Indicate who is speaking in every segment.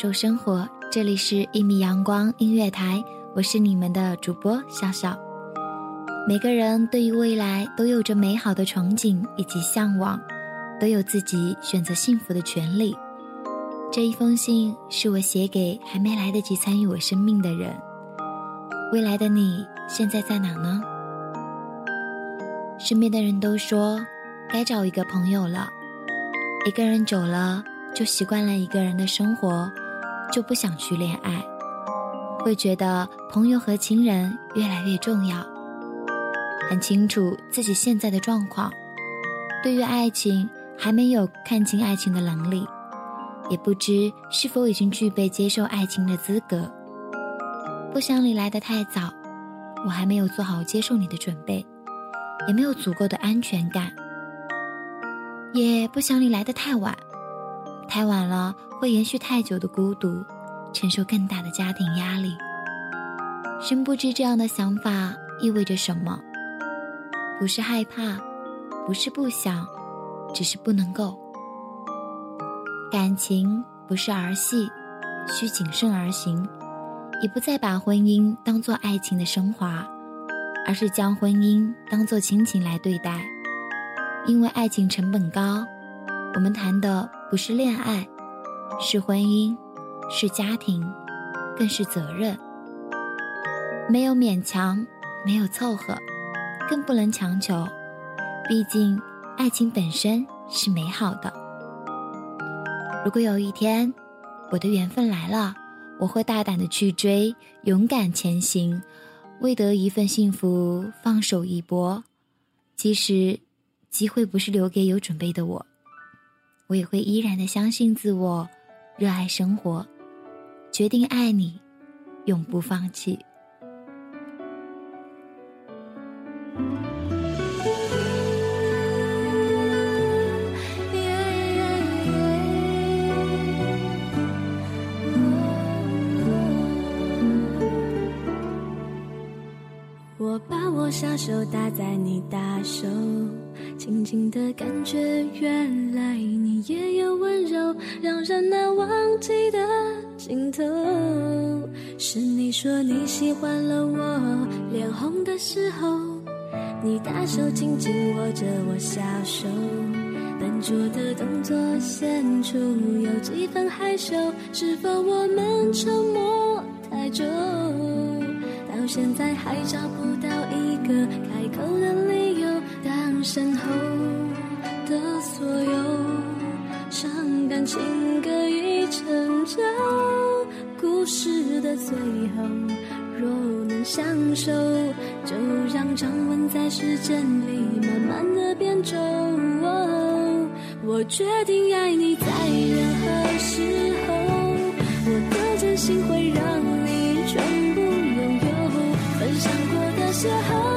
Speaker 1: 受生活。这里是一米阳光音乐台，我是你们的主播笑笑。每个人对于未来都有着美好的憧憬以及向往，都有自己选择幸福的权利。这一封信是我写给还没来得及参与我生命的人。未来的你现在在哪呢？身边的人都说，该找一个朋友了。一个人久了。就习惯了一个人的生活，就不想去恋爱，会觉得朋友和亲人越来越重要。很清楚自己现在的状况，对于爱情还没有看清爱情的能力，也不知是否已经具备接受爱情的资格。不想你来的太早，我还没有做好接受你的准备，也没有足够的安全感，也不想你来的太晚。太晚了，会延续太久的孤独，承受更大的家庭压力。真不知这样的想法意味着什么？不是害怕，不是不想，只是不能够。感情不是儿戏，需谨慎而行，也不再把婚姻当做爱情的升华，而是将婚姻当做亲情来对待。因为爱情成本高，我们谈的。不是恋爱，是婚姻，是家庭，更是责任。没有勉强，没有凑合，更不能强求。毕竟，爱情本身是美好的。如果有一天，我的缘分来了，我会大胆的去追，勇敢前行，为得一份幸福，放手一搏。即使机会不是留给有准备的我。我也会依然的相信自我，热爱生活，决定爱你，永不放弃。
Speaker 2: 我把我小手搭在你大手。轻轻的感觉，原来你也有，让人难忘记的镜头。是你说你喜欢了我脸红的时候，你大手紧紧握着我小手，笨拙的动作显出有几分害羞。是否我们沉默太久，到现在还找不到一个开口的理由？当身后的所有伤感情歌已成就，故事的最后，若能相守，就让掌纹在时间里慢慢的变皱。我决定爱你，在任何时候，我的真心会让你全部拥有，分享过的邂逅。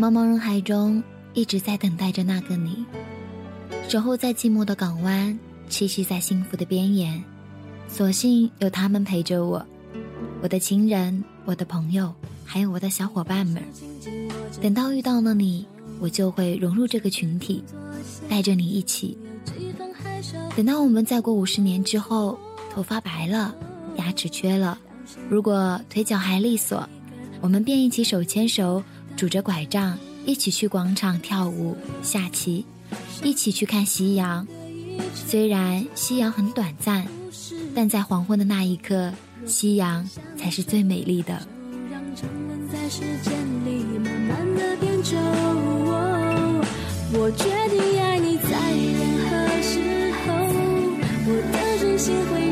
Speaker 1: 茫茫人海中，一直在等待着那个你，守候在寂寞的港湾，栖息在幸福的边沿。所幸有他们陪着我，我的亲人，我的朋友，还有我的小伙伴们。等到遇到了你，我就会融入这个群体，带着你一起。等到我们再过五十年之后，头发白了，牙齿缺了，如果腿脚还利索，我们便一起手牵手，拄着拐杖，一起去广场跳舞、下棋，一起去看夕阳。虽然夕阳很短暂，但在黄昏的那一刻，夕阳才是最美丽的。
Speaker 2: 我决定爱你，在任何时候，我的真心会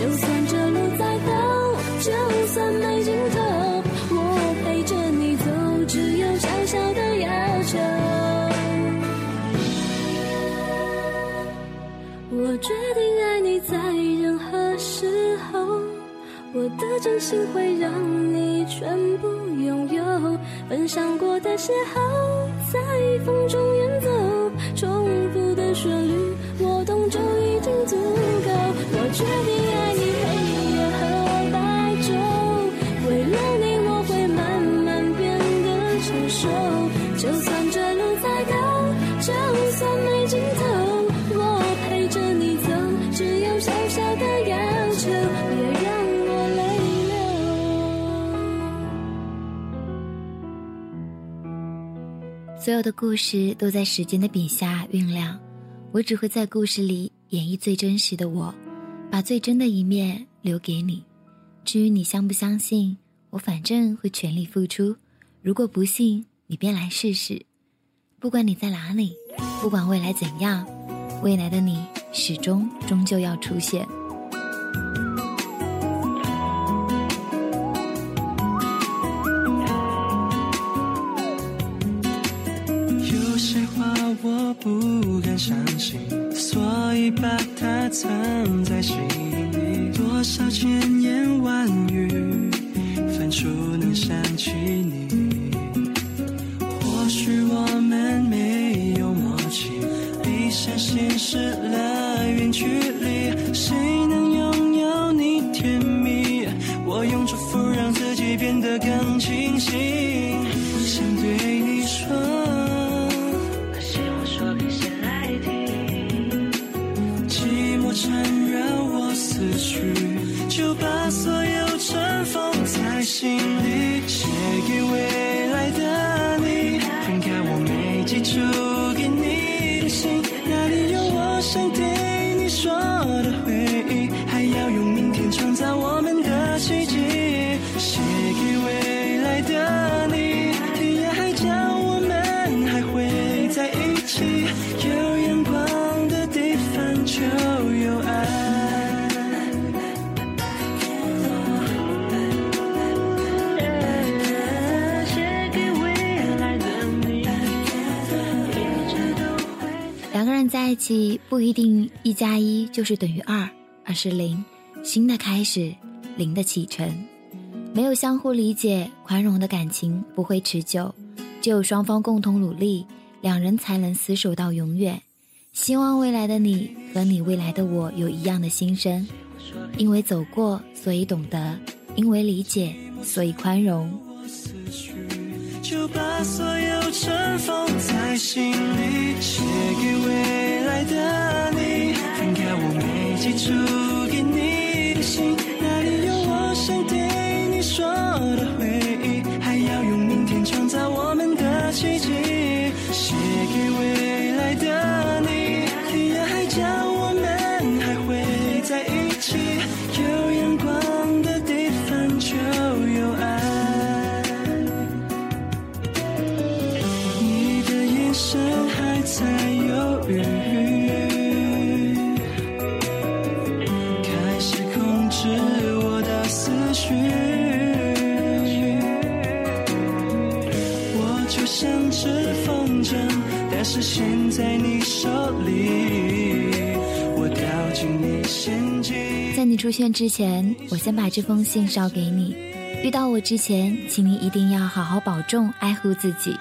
Speaker 2: 就算这路再高，就算没尽头。我陪着你走，只有小小的要求。我决定爱你，在任何时候，我的真心会让你全部拥有。分享过的邂逅，在风中远走，重复的旋律，我懂就已经足够。我决定算没尽头。
Speaker 1: 所有的故事都在时间的笔下酝酿，我只会在故事里演绎最真实的我，把最真的一面留给你。至于你相不相信，我反正会全力付出。如果不信，你便来试试。不管你在哪里，不管未来怎样，未来的你始终终究要出现。
Speaker 3: 有些话我不敢相信，所以把它藏在心里。多少千言万语，翻出能想起你。闭上心失了远距离。谁能拥有你甜蜜？我用祝福让自己变得更清醒，想对你说。可惜我说给谁来听？寂寞缠绕我思绪，就把所有尘封在心里，写给未起
Speaker 1: 不一定一加一就是等于二，而是零。新的开始，零的启程。没有相互理解、宽容的感情不会持久，只有双方共同努力，两人才能厮守到永远。希望未来的你和你未来的我有一样的心声，因为走过，所以懂得；因为理解，所以宽容。
Speaker 3: 就把所有尘封在心里，写给未来的你。翻开我没寄出给你的信，那里有我想对你说的回忆？还要用明天创造我们的奇迹，在你手里，我掉进你陷阱。
Speaker 1: 在你出现之前，我先把这封信捎给你。遇到我之前，请你一定要好好保重，爱护自己。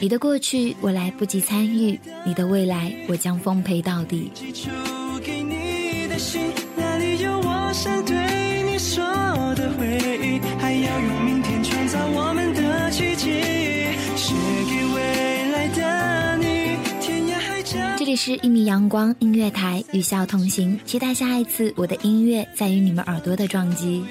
Speaker 1: 你的过去我来不及参与，你的未来我将奉陪到底。
Speaker 3: 寄出给你的信，哪里有我想对
Speaker 1: 是一米阳光音乐台，与笑同行，期待下一次我的音乐在于你们耳朵的撞击。